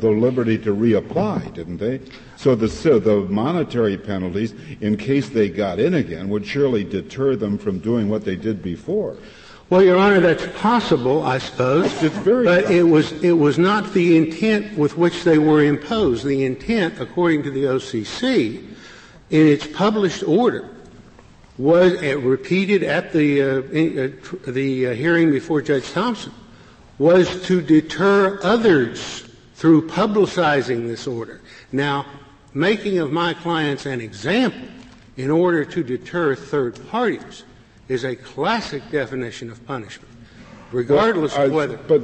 the liberty to reapply, didn't they? So the, so the monetary penalties, in case they got in again, would surely deter them from doing what they did before. Well, Your Honor, that's possible, I suppose. It's very but possible. it was it was not the intent with which they were imposed. The intent, according to the OCC, in its published order, was uh, repeated at the uh, in, uh, the uh, hearing before Judge Thompson, was to deter others through publicizing this order. Now, making of my clients an example in order to deter third parties is a classic definition of punishment, regardless well, of whether. But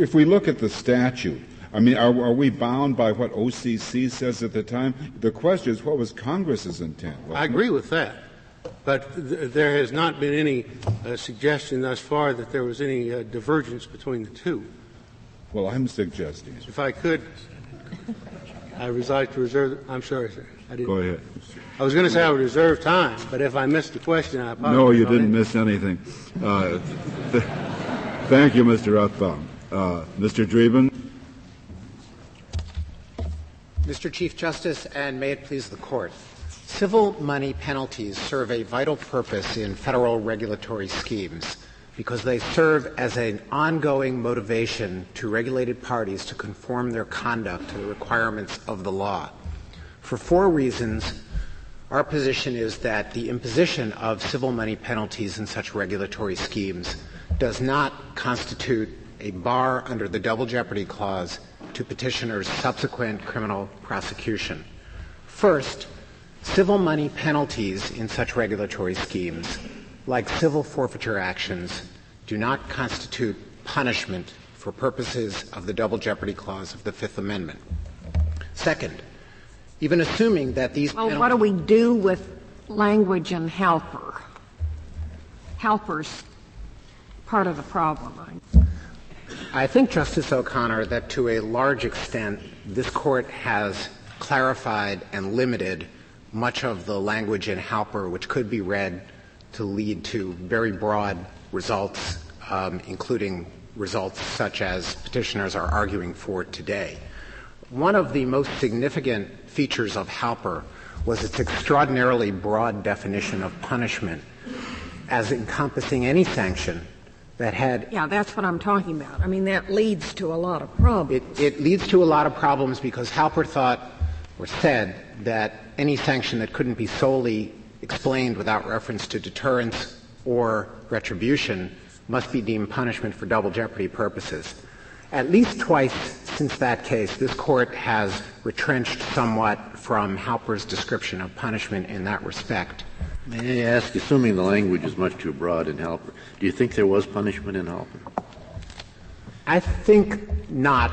if we look at the statute, I mean, are, are, we bound by what OCC says at the time? The question is, what was Congress's intent? I agree with that. But th- there has not been any uh, suggestion thus far that there was any uh, divergence between the two. Well, I'm suggesting. If I could, I reside to reserve. I'm sorry, sir. I didn't. Go ahead. I was going to say I would reserve time, but if I missed the question, I apologize. No, you didn't miss anything. Uh, th- thank you, Mr. Rothbaum. Uh, Mr. Dreeben. Mr. Chief Justice, and may it please the Court. Civil money penalties serve a vital purpose in federal regulatory schemes because they serve as an ongoing motivation to regulated parties to conform their conduct to the requirements of the law. For four reasons, our position is that the imposition of civil money penalties in such regulatory schemes does not constitute a bar under the Double Jeopardy Clause to petitioners' subsequent criminal prosecution. First, civil money penalties in such regulatory schemes, like civil forfeiture actions, do not constitute punishment for purposes of the Double Jeopardy Clause of the Fifth Amendment. Second, even assuming that these well, what do we do with language and Halper? Halper's part of the problem. I think, Justice O'Connor, that to a large extent, this court has clarified and limited much of the language in Halper, which could be read to lead to very broad results, um, including results such as petitioners are arguing for today. One of the most significant features of Halper was its extraordinarily broad definition of punishment as encompassing any sanction that had. Yeah, that's what I'm talking about. I mean, that leads to a lot of problems. It, it leads to a lot of problems because Halper thought or said that any sanction that couldn't be solely explained without reference to deterrence or retribution must be deemed punishment for double jeopardy purposes. At least twice since that case, this court has retrenched somewhat from Halper's description of punishment in that respect. May I ask, assuming the language is much too broad in Halper, do you think there was punishment in Halper? I think not,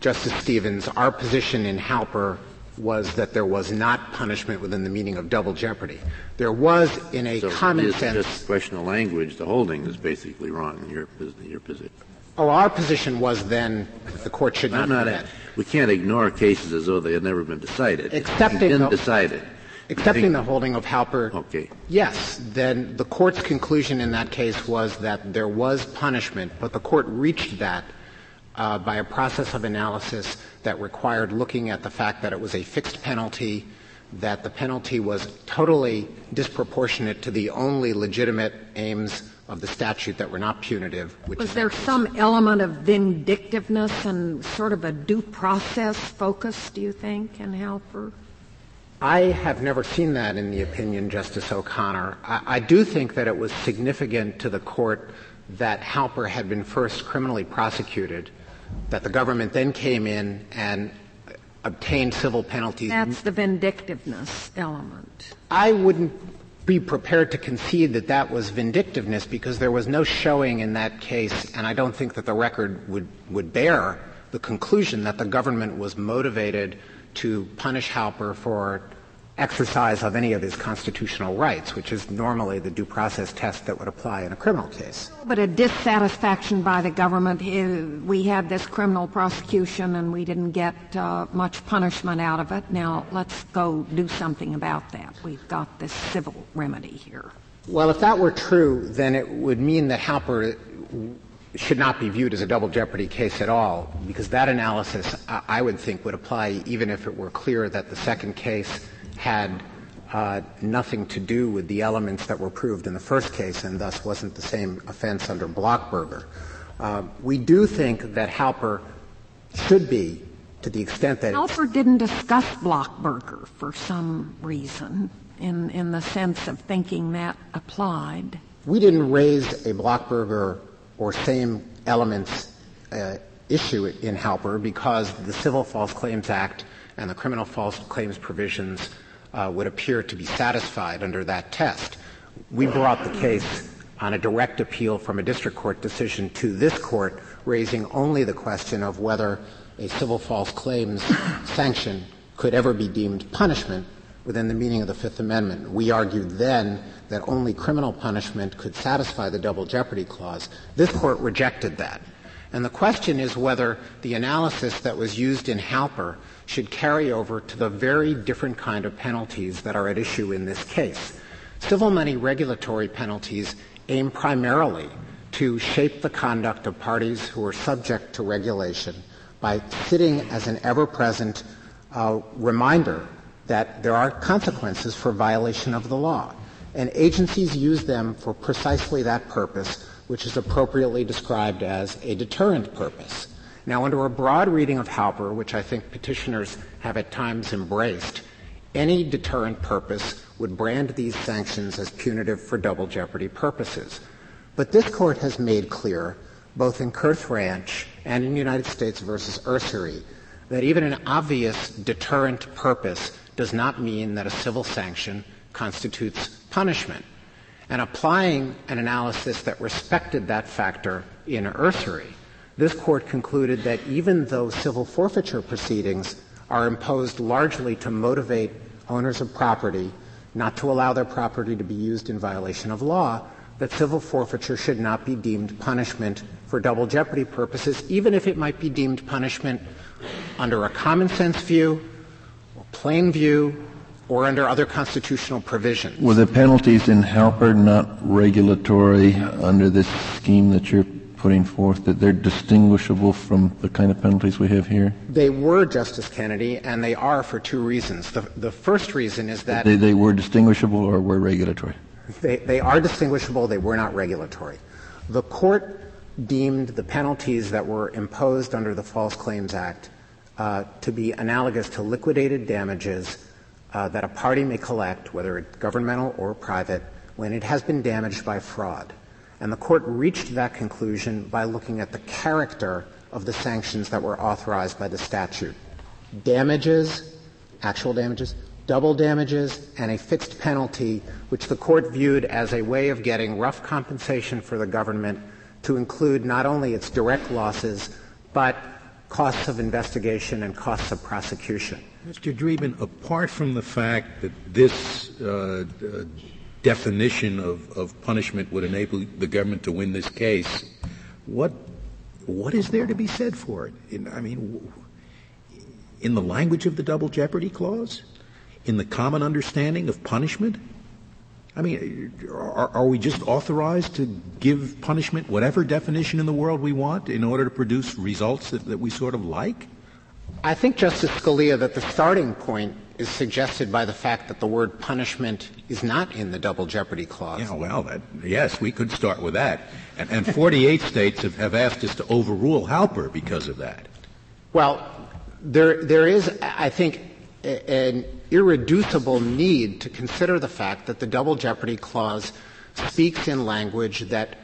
Justice Stevens. Our position in Halper was that there was not punishment within the meaning of double jeopardy. There was, in a so common it's sense. Just question of language. The holding is basically wrong in your, in your position. Oh, our position was then that the court should not. not we can't ignore cases as though they had never been decided. Accepting been the, decided. Accepting the holding of Halper. Okay. Yes, then the court's conclusion in that case was that there was punishment, but the court reached that uh, by a process of analysis that required looking at the fact that it was a fixed penalty, that the penalty was totally disproportionate to the only legitimate aims of the statute that were not punitive. was there some element of vindictiveness and sort of a due process focus, do you think, in Halper? I have never seen that in the opinion, Justice O'Connor. I, I do think that it was significant to the court that Halper had been first criminally prosecuted, that the government then came in and obtained civil penalties. That's the vindictiveness element. I wouldn't be prepared to concede that that was vindictiveness because there was no showing in that case, and I don't think that the record would, would bear the conclusion that the government was motivated to punish Halper for exercise of any of his constitutional rights, which is normally the due process test that would apply in a criminal case. But a dissatisfaction by the government. Eh, we had this criminal prosecution and we didn't get uh, much punishment out of it. Now let's go do something about that. We've got this civil remedy here. Well, if that were true, then it would mean that Halper should not be viewed as a double jeopardy case at all, because that analysis, I would think, would apply even if it were clear that the second case had uh, nothing to do with the elements that were proved in the first case and thus wasn't the same offense under Blockburger. Uh, we do think that Halper should be, to the extent that Halper didn't discuss Blockburger for some reason, in in the sense of thinking that applied. We didn't raise a Blockburger or same elements uh, issue in Halper because the Civil False Claims Act and the Criminal False Claims provisions uh, would appear to be satisfied under that test. We brought the case on a direct appeal from a district court decision to this court, raising only the question of whether a civil false claims sanction could ever be deemed punishment within the meaning of the Fifth Amendment. We argued then that only criminal punishment could satisfy the double jeopardy clause. This court rejected that. And the question is whether the analysis that was used in Halper should carry over to the very different kind of penalties that are at issue in this case. Civil money regulatory penalties aim primarily to shape the conduct of parties who are subject to regulation by sitting as an ever-present uh, reminder that there are consequences for violation of the law. And agencies use them for precisely that purpose, which is appropriately described as a deterrent purpose. Now, under a broad reading of Halper, which I think petitioners have at times embraced, any deterrent purpose would brand these sanctions as punitive for double jeopardy purposes. But this court has made clear, both in Kurth Ranch and in United States versus Ursery, that even an obvious deterrent purpose does not mean that a civil sanction constitutes punishment. And applying an analysis that respected that factor in Ursery, this court concluded that even though civil forfeiture proceedings are imposed largely to motivate owners of property not to allow their property to be used in violation of law, that civil forfeiture should not be deemed punishment for double jeopardy purposes, even if it might be deemed punishment under a common sense view, or plain view, or under other constitutional provisions. Were the penalties in Halper not regulatory under this scheme that you're putting forth, that they're distinguishable from the kind of penalties we have here? They were, Justice Kennedy, and they are for two reasons. The, the first reason is that. They, they were distinguishable or were regulatory? They, they are distinguishable, they were not regulatory. The court deemed the penalties that were imposed under the False Claims Act uh, to be analogous to liquidated damages uh, that a party may collect, whether it's governmental or private, when it has been damaged by fraud. And the court reached that conclusion by looking at the character of the sanctions that were authorized by the statute. Damages, actual damages, double damages, and a fixed penalty, which the court viewed as a way of getting rough compensation for the government to include not only its direct losses, but costs of investigation and costs of prosecution. Mr. Dreeben, apart from the fact that this uh, definition of, of punishment would enable the government to win this case, what what is there to be said for it? In, I mean, in the language of the double jeopardy clause, in the common understanding of punishment. I mean, are, are, we just authorized to give punishment whatever definition in the world we want in order to produce results that, that we sort of like? I think, Justice Scalia, that the starting point is suggested by the fact that the word punishment is not in the double jeopardy clause. Yeah, well, that, yes, we could start with that. And, and 48 states have, have asked us to overrule Halper because of that. Well, there, there is, I think, an irreducible need to consider the fact that the double jeopardy clause speaks in language that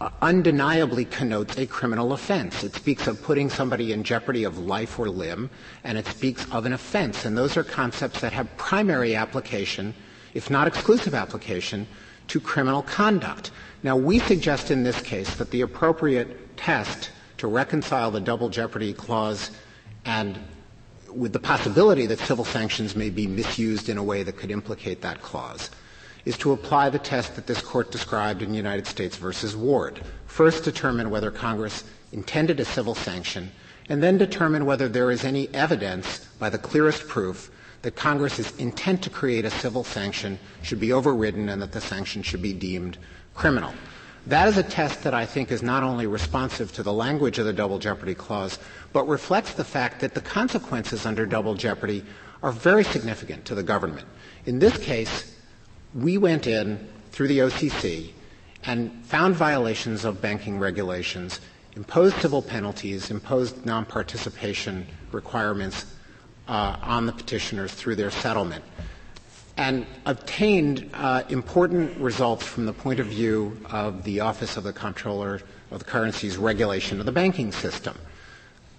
uh, undeniably connotes a criminal offense. It speaks of putting somebody in jeopardy of life or limb, and it speaks of an offense. And those are concepts that have primary application, if not exclusive application, to criminal conduct. Now, we suggest in this case that the appropriate test to reconcile the double jeopardy clause and with the possibility that civil sanctions may be misused in a way that could implicate that clause is to apply the test that this court described in United States versus Ward. First determine whether Congress intended a civil sanction, and then determine whether there is any evidence by the clearest proof that Congress's intent to create a civil sanction should be overridden and that the sanction should be deemed criminal. That is a test that I think is not only responsive to the language of the Double Jeopardy Clause, but reflects the fact that the consequences under Double Jeopardy are very significant to the government. In this case, we went in through the OCC and found violations of banking regulations, imposed civil penalties, imposed non-participation requirements uh, on the petitioners through their settlement and obtained uh, important results from the point of view of the Office of the Comptroller of the Currency's regulation of the banking system.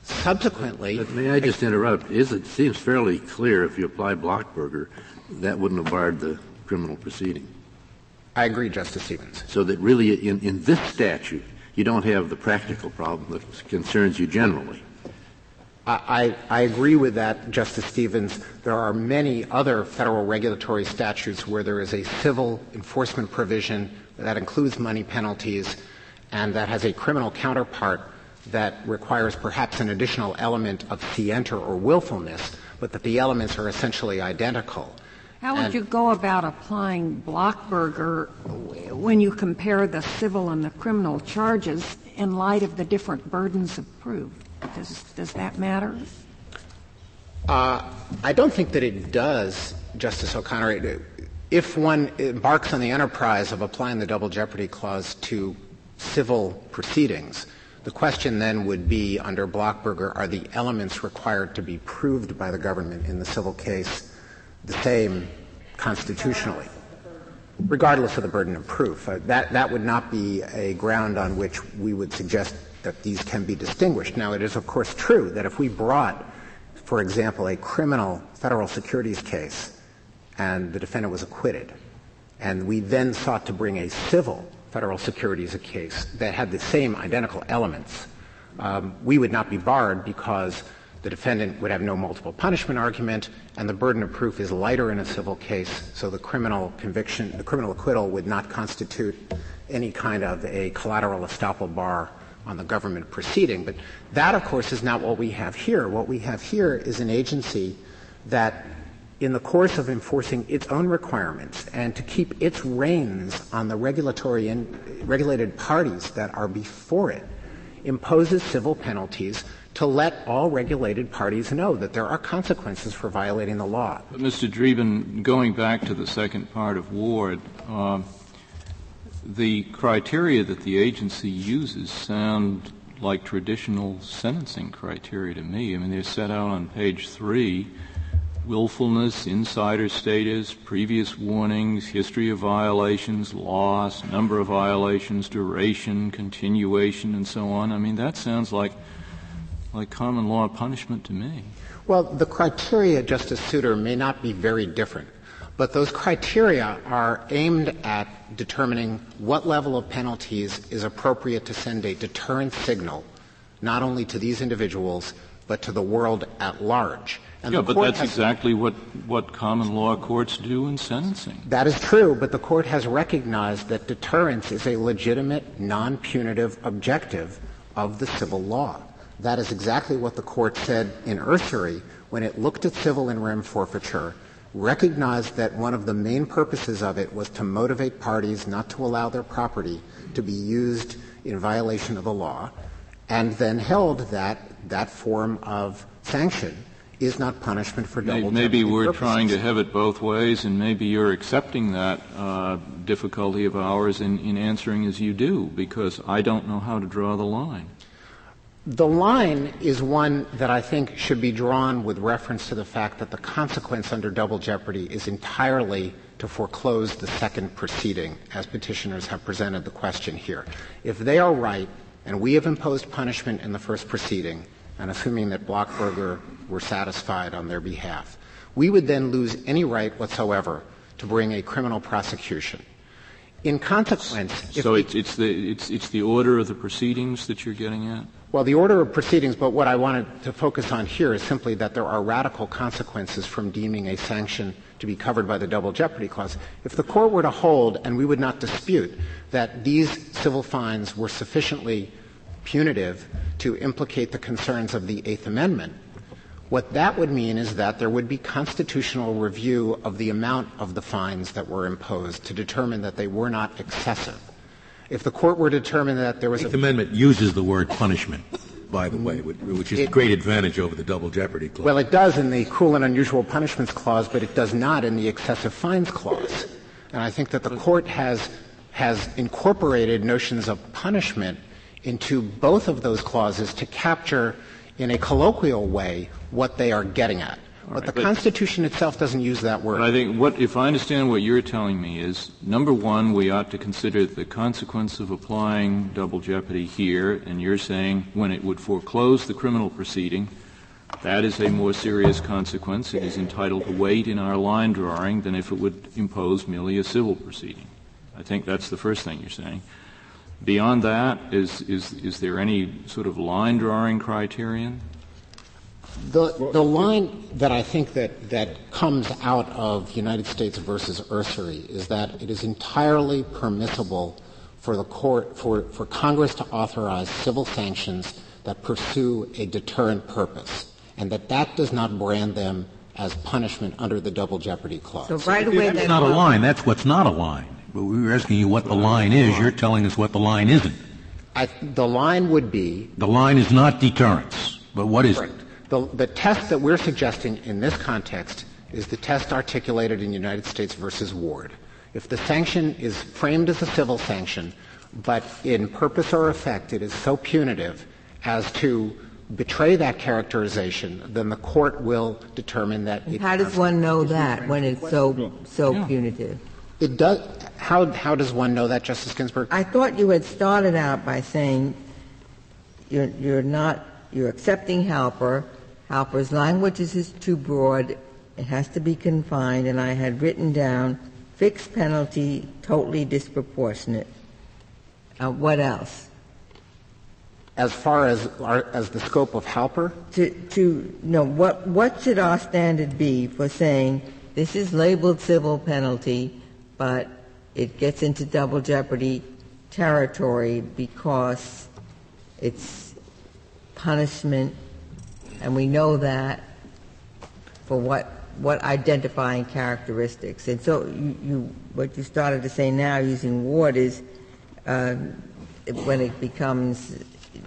Subsequently, but may I just interrupt? Is it seems fairly clear if you apply Blockburger, that wouldn't have barred the criminal proceeding. I agree, Justice Stevens. So that really, in, in this statute, you don't have the practical problem that concerns you generally. I, I, agree with that, Justice Stevens. There are many other federal regulatory statutes where there is a civil enforcement provision that includes money penalties and that has a criminal counterpart that requires perhaps an additional element of scienter or willfulness, but that the elements are essentially identical. How would and you go about applying Blockburger when you compare the civil and the criminal charges in light of the different burdens of proof? Does, does that matter? Uh, I don't think that it does, Justice O'Connor. If one embarks on the enterprise of applying the double jeopardy clause to civil proceedings, the question then would be under Blockburger, are the elements required to be proved by the government in the civil case the same constitutionally? Regardless of the burden of proof. Uh, that, that would not be a ground on which we would suggest that these can be distinguished. Now, it is of course true that if we brought, for example, a criminal federal securities case and the defendant was acquitted, and we then sought to bring a civil federal securities case that had the same identical elements, um, we would not be barred because the defendant would have no multiple punishment argument, and the burden of proof is lighter in a civil case, so the criminal conviction, the criminal acquittal would not constitute any kind of a collateral estoppel bar on the government proceeding. But that, of course, is not what we have here. What we have here is an agency that, in the course of enforcing its own requirements and to keep its reins on the regulatory and regulated parties that are before it, imposes civil penalties to let all regulated parties know that there are consequences for violating the law. But Mr. Dreeben, going back to the second part of Ward, uh, the criteria that the agency uses sound like traditional sentencing criteria to me. I mean, they're set out on page three willfulness, insider status, previous warnings, history of violations, loss, number of violations, duration, continuation, and so on. I mean, that sounds like like common law punishment to me. Well, the criteria, Justice Souter, may not be very different. But those criteria are aimed at determining what level of penalties is appropriate to send a deterrent signal, not only to these individuals, but to the world at large. And yeah, but that's exactly what, what common law courts do in sentencing. That is true, but the court has recognized that deterrence is a legitimate, non-punitive objective of the civil law. That is exactly what the court said in Ursery when it looked at civil and rem forfeiture recognized that one of the main purposes of it was to motivate parties not to allow their property to be used in violation of the law, and then held that that form of sanction is not punishment for double Maybe we're purposes. trying to have it both ways, and maybe you're accepting that uh, difficulty of ours in, in answering as you do, because I don't know how to draw the line. The line is one that I think should be drawn with reference to the fact that the consequence under double jeopardy is entirely to foreclose the second proceeding, as petitioners have presented the question here. If they are right, and we have imposed punishment in the first proceeding, and assuming that Blockburger were satisfied on their behalf, we would then lose any right whatsoever to bring a criminal prosecution. In consequence, so it's, it's, the it's, it's the order of the proceedings that you're getting at. Well, the order of proceedings, but what I wanted to focus on here is simply that there are radical consequences from deeming a sanction to be covered by the double jeopardy clause. If the court were to hold, and we would not dispute, that these civil fines were sufficiently punitive to implicate the concerns of the Eighth Amendment, what that would mean is that there would be constitutional review of the amount of the fines that were imposed to determine that they were not excessive. If the court were to determine that there was The a Eighth Amendment uses the word punishment, by the way, which- which is a great advantage over the double jeopardy clause. Well, it does in the cruel and unusual punishments clause, but it does not in the excessive fines clause. And I think that the court has has incorporated notions of punishment into both of those clauses to capture in a colloquial way what they are getting at. But the but- Constitution itself doesn't use that word. I think what, if I understand what you're telling me is, number one, we ought to consider the consequence of applying double jeopardy here, and you're saying when it would foreclose the criminal proceeding, that is a more serious consequence. It is entitled to weight in our line drawing than if it would impose merely a civil proceeding. I think that's the first thing you're saying. Beyond that, is, is, is there any sort of line drawing criterion? The, the line that I think that, that comes out of United States versus Ursery is that it is entirely permissible for the court, for, for Congress to authorize civil sanctions that pursue a deterrent purpose, and that that does not brand them as punishment under the double jeopardy clause. So right away, That's not a line. That's what's not a line. But we were asking you what the line is. You're telling us what the line isn't. I, the line would be The line is not deterrence. But what is it? Correct. The, the test that we're suggesting in this context is the test articulated in United States versus Ward. If the sanction is framed as a civil sanction, but in purpose or effect it is so punitive as to betray that characterization, then the court will determine that it, How does one know that when it's so, so punitive? it does. How, how does one know that, Justice Ginsburg? I thought you had started out by saying you're, you're not, you're accepting Halper. Halper's language is too broad. It has to be confined. And I had written down fixed penalty, totally disproportionate. Uh, what else? As far as our, as the scope of Halper, To, to, no, what, what should our standard be for saying this is labeled civil penalty, but it gets into double jeopardy territory because it's punishment, and we know that for what, what identifying characteristics. And so you, you, what you started to say now using Ward is, uh, when it becomes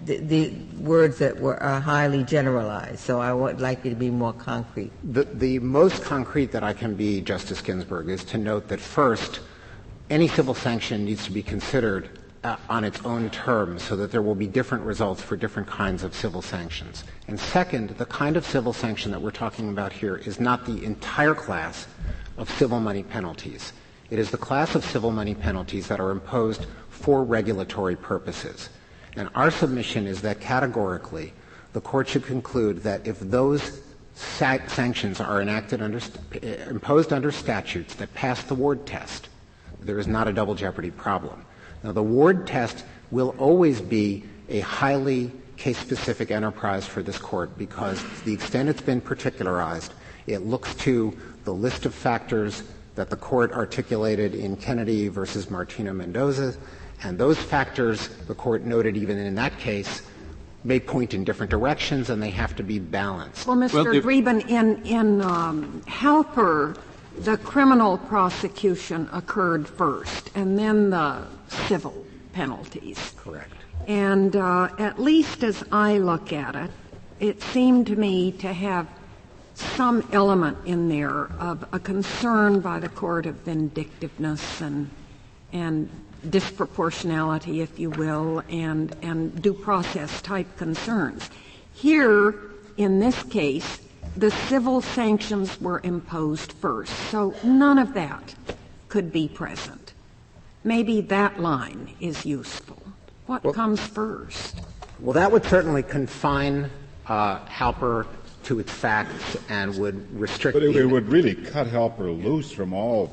the, the words that were are highly generalized. So I would like you to be more concrete. The, the most concrete that I can be, Justice Ginsburg, is to note that first, any civil sanction needs to be considered uh, on its own terms so that there will be different results for different kinds of civil sanctions. And second, the kind of civil sanction that we're talking about here is not the entire class of civil money penalties. It is the class of civil money penalties that are imposed for regulatory purposes. And our submission is that categorically, the court should conclude that if those sa- sanctions are enacted under, imposed under statutes that pass the Ward test, there is not a double jeopardy problem. Now, the Ward test will always be a highly case-specific enterprise for this court because to the extent it's been particularized, it looks to the list of factors that the court articulated in Kennedy versus Martina Mendoza, and those factors, the court noted even in that case, may point in different directions and they have to be balanced. Well, Mr. Well, if- Dreeben, in, in um, Halper, the criminal prosecution occurred first, and then the civil penalties. Correct. And uh, at least as I look at it, it seemed to me to have some element in there of a concern by the court of vindictiveness and and disproportionality, if you will, and and due process type concerns. Here, in this case, the civil sanctions were imposed first, so none of that could be present. Maybe that line is useful. What comes first? Well, that would certainly confine uh, Halper to its facts and would restrict. But it, the- it would really cut Halper loose from all,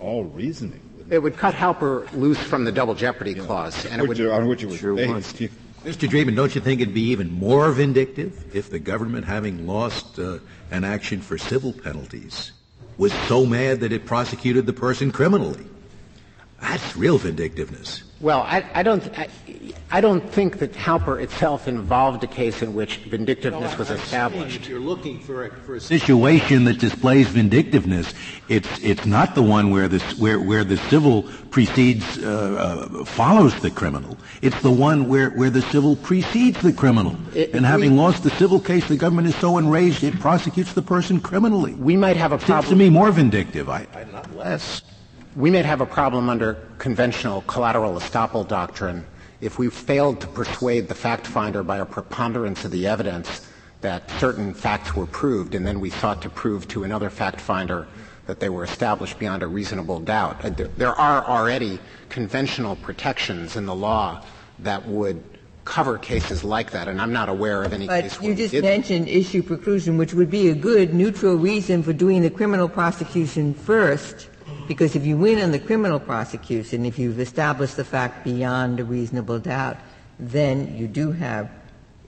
all reasoning, wouldn't It would cut Halper loose from the double jeopardy clause, and it which, would. on which it was Sure based. Mr. Dreeben, don't you think it'd be even more vindictive if the government, having lost uh, an action for civil penalties, was so mad that it prosecuted the person criminally? That's real vindictiveness. Well, I, I don't. I, I, don't think that Halper itself involved a case in which vindictiveness no, was established. If you're looking for a, for a situation that displays vindictiveness, it's it's not the one where the where where the civil precedes uh, uh, follows the criminal. It's the one where where the civil precedes the criminal. It, and having we, lost the civil case, the government is so enraged it prosecutes the person criminally. We might have a problem. Seems to me more vindictive. I, I not less we may have a problem under conventional collateral estoppel doctrine if we failed to persuade the fact finder by a preponderance of the evidence that certain facts were proved, and then we sought to prove to another fact finder that they were established beyond a reasonable doubt. There are already conventional protections in the law that would cover cases like that, and I'm not aware of any but case where you just mentioned issue preclusion, which would be a good neutral reason for doing the criminal prosecution first because if you win in the criminal prosecution, if you've established the fact beyond a reasonable doubt, then you do have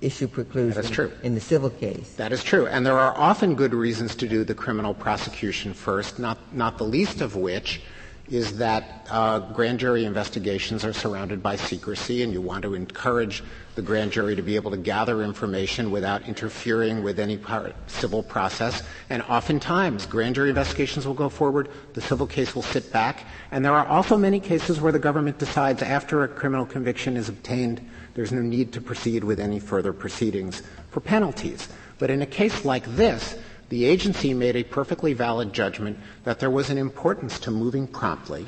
issue preclusion that is true. in the civil case. That is true. And there are often good reasons to do the criminal prosecution first, not, not the least of which is that uh, grand jury investigations are surrounded by secrecy, and you want to encourage the grand jury to be able to gather information without interfering with any part, civil process. And oftentimes, grand jury investigations will go forward, the civil case will sit back, and there are also many cases where the government decides after a criminal conviction is obtained, there's no need to proceed with any further proceedings for penalties. But in a case like this, the agency made a perfectly valid judgment that there was an importance to moving promptly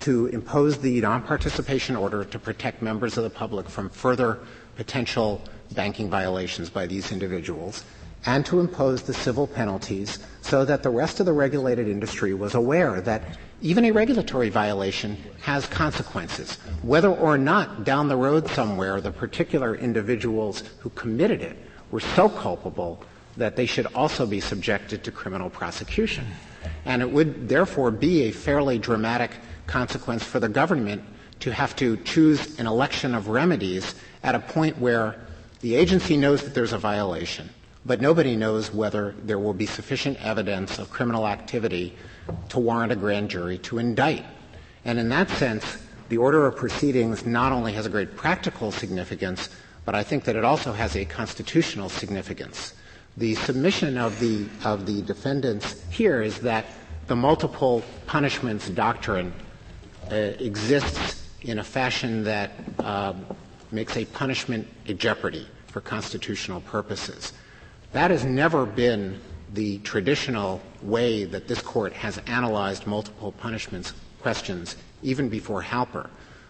to impose the non-participation order to protect members of the public from further potential banking violations by these individuals and to impose the civil penalties so that the rest of the regulated industry was aware that even a regulatory violation has consequences. Whether or not down the road somewhere the particular individuals who committed it were so culpable that they should also be subjected to criminal prosecution. And it would therefore be a fairly dramatic consequence for the government to have to choose an election of remedies at a point where the agency knows that there's a violation, but nobody knows whether there will be sufficient evidence of criminal activity to warrant a grand jury to indict. And in that sense, the order of proceedings not only has a great practical significance, but I think that it also has a constitutional significance. The submission of the, of the defendants here is that the multiple punishments doctrine uh, exists in a fashion that uh, makes a punishment a jeopardy for constitutional purposes. That has never been the traditional way that this court has analyzed multiple punishments questions, even before Halper.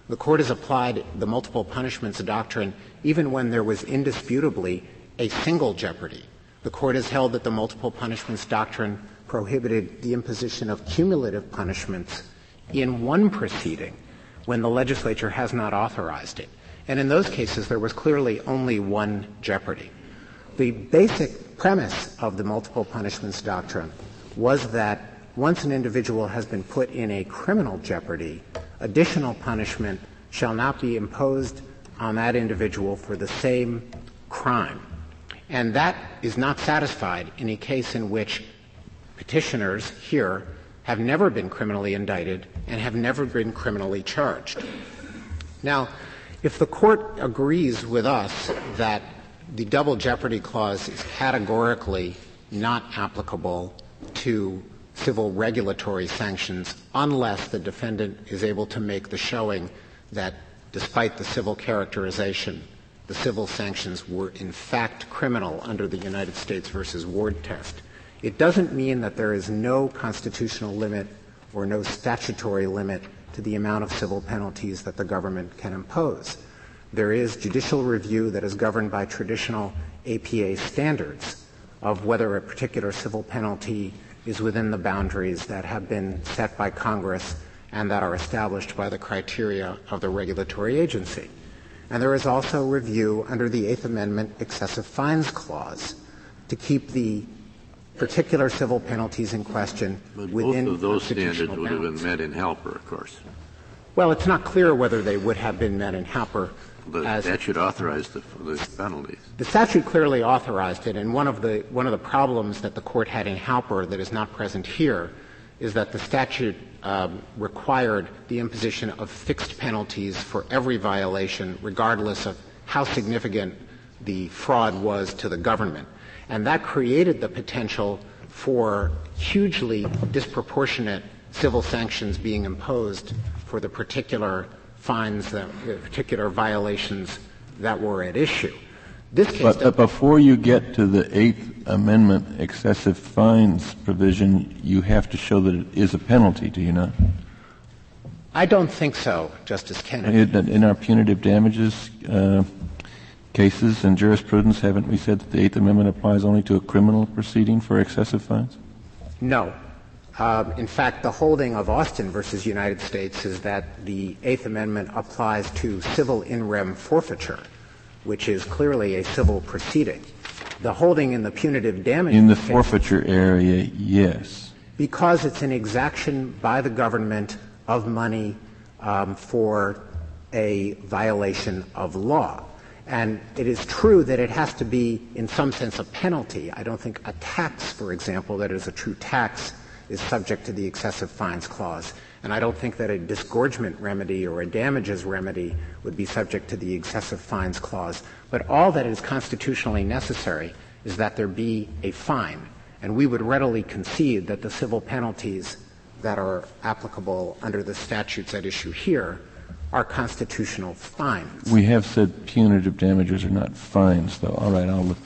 The court has applied the multiple punishments doctrine even when there was indisputably a single jeopardy. The court has held that the multiple punishments doctrine prohibited the imposition of cumulative punishments in one proceeding when the legislature has not authorized it. And in those cases, there was clearly only one jeopardy. The basic premise of the multiple punishments doctrine was that once an individual has been put in a criminal jeopardy, additional punishment shall not be imposed on that individual for the same crime. And that is not satisfied in a case in which petitioners here have never been criminally indicted and have never been criminally charged. Now, if the court agrees with us that the double jeopardy clause is categorically not applicable to civil regulatory sanctions unless the defendant is able to make the showing that despite the civil characterization the civil sanctions were in fact criminal under the United States versus Ward test. It doesn't mean that there is no constitutional limit or no statutory limit to the amount of civil penalties that the government can impose. There is judicial review that is governed by traditional APA standards of whether a particular civil penalty is within the boundaries that have been set by Congress and that are established by the criteria of the regulatory agency. And there is also review under the Eighth Amendment excessive fines clause to keep the particular civil penalties in question but within both of those standards would have been met in Halper, of course. Well, it's not clear whether they would have been met in Halper. The statute authorized the, the penalties. The statute clearly authorized it, and one of the one of the problems that the court had in Halper that is not present here is that the statute um, required the imposition of fixed penalties for every violation, regardless of how significant the fraud was to the government. And that created the potential for hugely disproportionate civil sanctions being imposed for the particular fines, that, the particular violations that were at issue. But, but before you get to the Eighth Amendment excessive fines provision, you have to show that it is a penalty, do you not? I don't think so, Justice Kennedy. In our punitive damages uh, cases and jurisprudence, haven't we said that the Eighth Amendment applies only to a criminal proceeding for excessive fines? No. Uh, in fact, the holding of Austin versus United States is that the Eighth Amendment applies to civil in rem forfeiture which is clearly a civil proceeding. The holding in the punitive damage in the forfeiture area, yes, because it's an exaction by the government of money um, for a violation of law. And it is true that it has to be, in some sense, a penalty. I don't think a tax, for example, that is a true tax, is subject to the excessive fines clause. And I don't think that a disgorgement remedy or a damages remedy would be subject to the excessive fines clause. But all that is constitutionally necessary is that there be a fine. And we would readily concede that the civil penalties that are applicable under the statutes at issue here are constitutional fines. We have said punitive damages are not fines, though. All right, I'll look.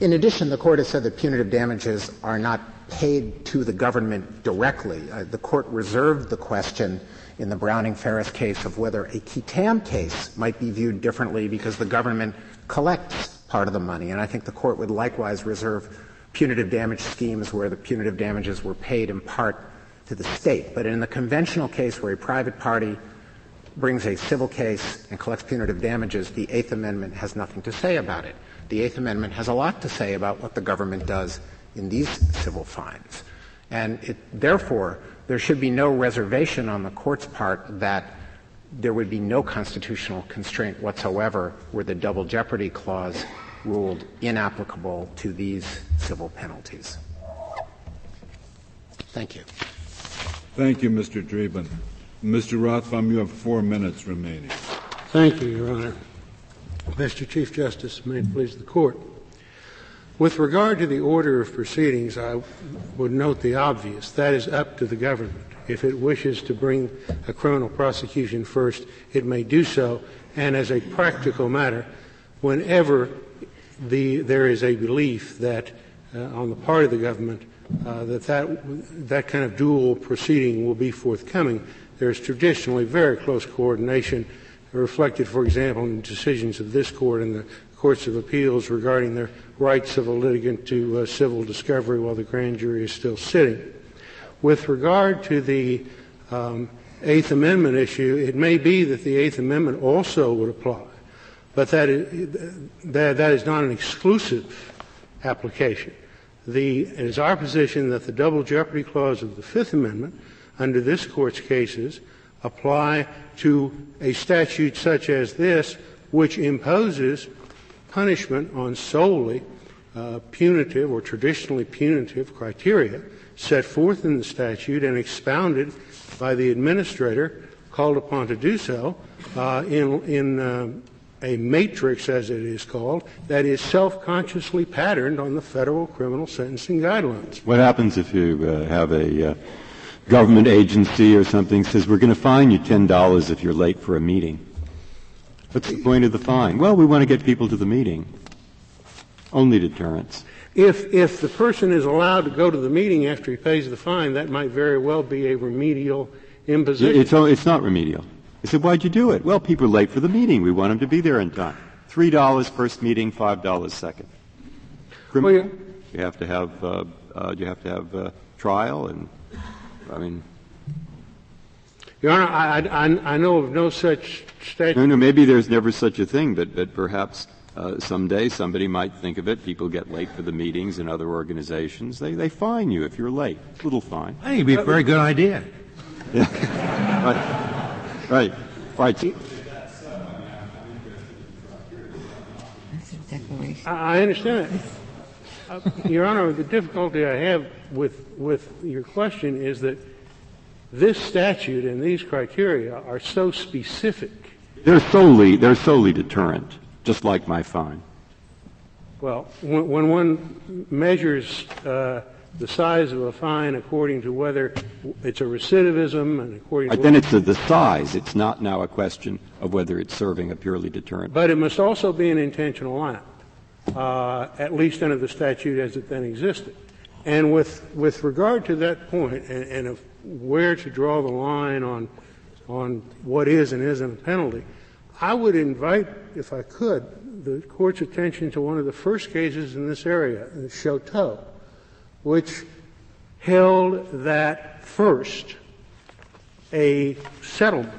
In addition, the court has said that punitive damages are not paid to the government directly. Uh, the court reserved the question in the Browning Ferris case of whether a qui tam case might be viewed differently because the government collects part of the money. And I think the court would likewise reserve punitive damage schemes where the punitive damages were paid in part to the state. But in the conventional case where a private party brings a civil case and collects punitive damages, the Eighth Amendment has nothing to say about it. The Eighth Amendment has a lot to say about what the government does in these civil fines. And it, therefore, there should be no reservation on the court's part that there would be no constitutional constraint whatsoever were the double jeopardy clause ruled inapplicable to these civil penalties. Thank you. Thank you, Mr. Dreeben. Mr. Rothbaum, you have four minutes remaining. Thank you, Your Honor. Mr. Chief Justice, may it please the Court. With regard to the order of proceedings, I would note the obvious. That is up to the government. If it wishes to bring a criminal prosecution first, it may do so. And as a practical matter, whenever the, there is a belief that uh, on the part of the government uh, that, that that kind of dual proceeding will be forthcoming, there is traditionally very close coordination reflected, for example, in decisions of this court and the courts of appeals regarding the rights of a litigant to uh, civil discovery while the grand jury is still sitting. With regard to the um, Eighth Amendment issue, it may be that the Eighth Amendment also would apply, but that is, that, that is not an exclusive application. The, it is our position that the double jeopardy clause of the Fifth Amendment, under this court's cases, apply to a statute such as this, which imposes punishment on solely uh, punitive or traditionally punitive criteria set forth in the statute and expounded by the administrator called upon to do so uh, in, in uh, a matrix, as it is called, that is self-consciously patterned on the federal criminal sentencing guidelines. What happens if you uh, have a uh, government agency or something says we're going to fine you ten dollars if you're late for a meeting? What's the point of the fine? Well, we want to get people to the meeting. Only deterrence. If, if the person is allowed to go to the meeting after he pays the fine, that might very well be a remedial imposition. It's, it's not remedial. He said, why'd you do it? Well, people are late for the meeting. We want them to be there in time. Three dollars first meeting, five dollars second. well, you have to have uh, uh, you have to have uh, trial, and I mean. Your Honor, I, I, I know of no such statute. No, no, maybe there's never such a thing, but, but perhaps uh, someday somebody might think of it. People get late for the meetings in other organizations. They, they fine you if you're late. Little fine. I think it'd be a very good idea. Yeah. right. Right. Right. I understand Uh, Your Honor, the difficulty I have with, with your question is that this statute and these criteria are so specific. They're solely, they're solely deterrent, just like my fine. Well, when, when one measures uh, the size of a fine according to whether it's a recidivism and according right, to then it's the size. It's not now a question of whether it's serving a purely deterrent. But it must also be an intentional act, uh, at least under the statute as it then existed. And with with regard to that point and, and of where to draw the line on on what is and isn't a penalty, I would invite, if I could, the court's attention to one of the first cases in this area, Chouteau, which held that first a settlement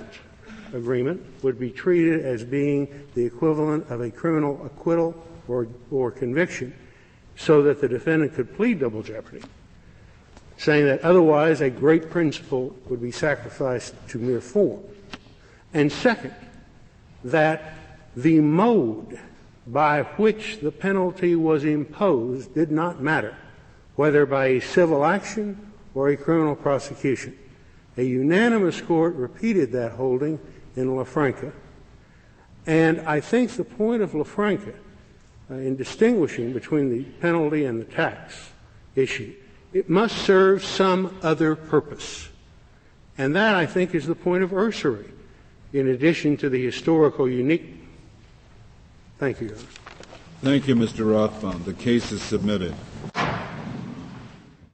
agreement would be treated as being the equivalent of a criminal acquittal or, or conviction so that the defendant could plead double jeopardy, saying that otherwise a great principle would be sacrificed to mere form. And second, that the mode by which the penalty was imposed did not matter, whether by a civil action or a criminal prosecution. A unanimous court repeated that holding in LaFranca. And I think the point of LaFranca Uh, in distinguishing between the penalty and the tax issue, it must serve some other purpose. And that, I think, is the point of Ursery, in addition to the historical unique. Thank you, Thank you, Mr. Rothbaum. The case is submitted.